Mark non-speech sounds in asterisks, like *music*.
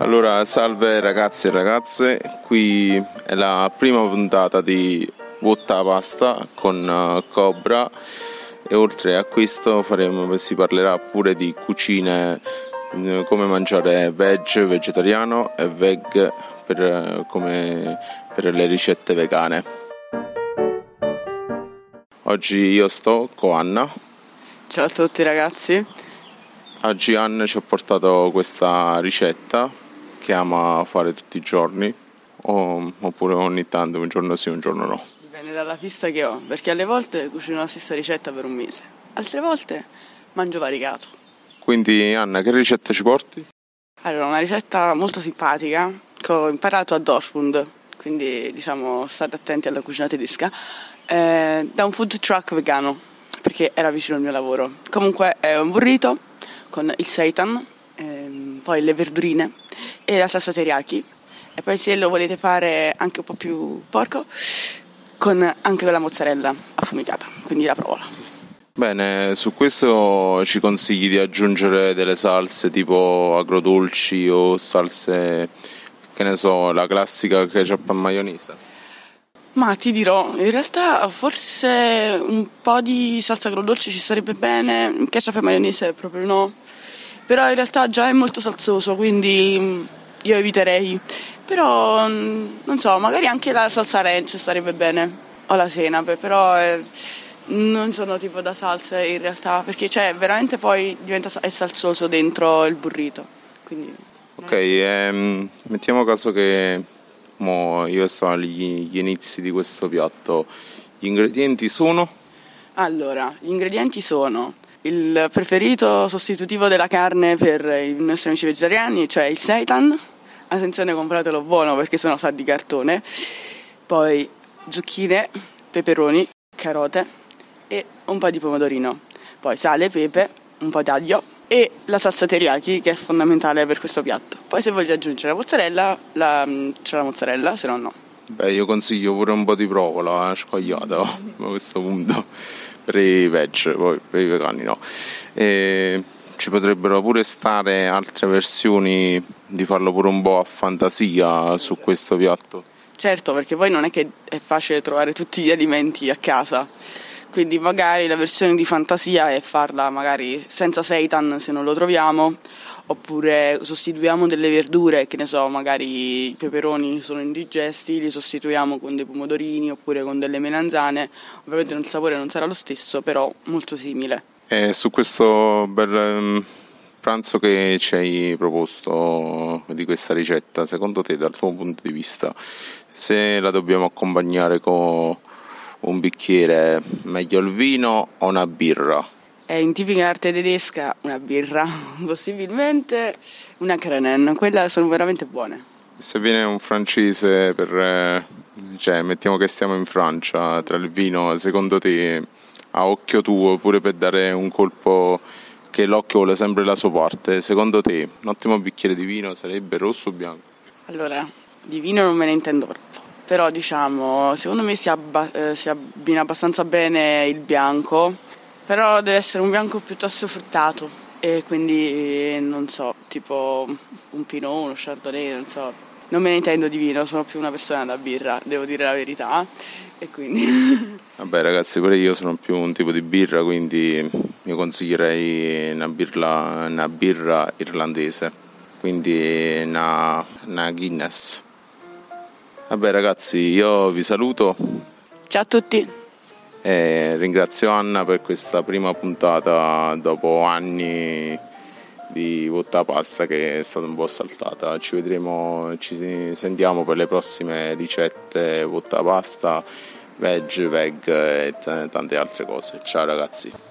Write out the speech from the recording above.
Allora, salve ragazzi e ragazze, qui è la prima puntata di Votta Pasta con uh, Cobra e oltre a questo faremo, si parlerà pure di cucine, eh, come mangiare veg, vegetariano e veg per, eh, come, per le ricette vegane. Oggi io sto con Anna. Ciao a tutti ragazzi. Oggi Anna ci ha portato questa ricetta che ama fare tutti i giorni o, oppure ogni tanto, un giorno sì, un giorno no. Dipende dalla fissa che ho, perché alle volte cucino la stessa ricetta per un mese, altre volte mangio variegato. Quindi Anna, che ricetta ci porti? Allora, una ricetta molto simpatica che ho imparato a Dortmund, quindi diciamo state attenti alla cucina tedesca, eh, da un food truck vegano, perché era vicino al mio lavoro. Comunque è un burrito con il seitan, ehm, poi le verdurine e la salsa teriyaki e poi se lo volete fare anche un po' più porco con anche la mozzarella affumicata, quindi la provola. Bene, su questo ci consigli di aggiungere delle salse tipo agrodolci o salse, che ne so, la classica ketchup e maionese? Ma ti dirò, in realtà forse un po' di salsa agrodolce ci sarebbe bene, ketchup e maionese proprio no però in realtà già è molto salsoso, quindi io eviterei. Però mm, non so, magari anche la salsa ranch sarebbe bene, o la senape, però eh, non sono tipo da salsa in realtà, perché cioè veramente poi diventa è salsoso dentro il burrito. Quindi, ok, ehm, mettiamo caso che io sto agli inizi di questo piatto. Gli ingredienti sono? Allora, gli ingredienti sono il preferito sostitutivo della carne per i nostri amici vegetariani, cioè il seitan. Attenzione, compratelo buono perché sennò sa di cartone. Poi zucchine, peperoni, carote e un po' di pomodorino. Poi sale, pepe, un po' d'aglio e la salsa teriyaki che è fondamentale per questo piatto. Poi se voglio aggiungere la mozzarella, la, c'è la mozzarella, se no no. Beh, io consiglio pure un po' di provola, eh, squagliata *laughs* a questo punto per i veg, poi per i vegani no. E ci potrebbero pure stare altre versioni di farlo pure un po' a fantasia su questo piatto. Certo, perché poi non è che è facile trovare tutti gli alimenti a casa. Quindi magari la versione di fantasia è farla magari senza seitan se non lo troviamo, oppure sostituiamo delle verdure, che ne so, magari i peperoni sono indigesti, li sostituiamo con dei pomodorini oppure con delle melanzane. Ovviamente il sapore non sarà lo stesso, però molto simile. E su questo bel um, pranzo che ci hai proposto di questa ricetta, secondo te, dal tuo punto di vista, se la dobbiamo accompagnare con un bicchiere, meglio il vino o una birra? È in tipica arte tedesca una birra, *laughs* possibilmente una Crenen, quelle sono veramente buone. Se viene un francese per, eh, cioè mettiamo che stiamo in Francia, tra il vino, secondo te a occhio tuo, pure per dare un colpo che l'occhio vuole sempre la sua parte, secondo te un ottimo bicchiere di vino sarebbe rosso o bianco? Allora, di vino non me ne intendo troppo però diciamo secondo me si, abba- eh, si, abbina abbastanza bene il bianco però deve essere un bianco piuttosto fruttato e quindi non so tipo un pinot, uno chardonnay non so non me ne intendo di vino sono più una persona da birra devo dire la verità e quindi *laughs* vabbè ragazzi pure io sono più un tipo di birra quindi io consiglierei una birra, una birra irlandese quindi una, una Guinness Vabbè ragazzi, io vi saluto. Ciao a tutti. E ringrazio Anna per questa prima puntata dopo anni di Votta Pasta che è stata un po' saltata. Ci vedremo, ci sentiamo per le prossime ricette Votta Pasta, veg, veg e t- tante altre cose. Ciao ragazzi.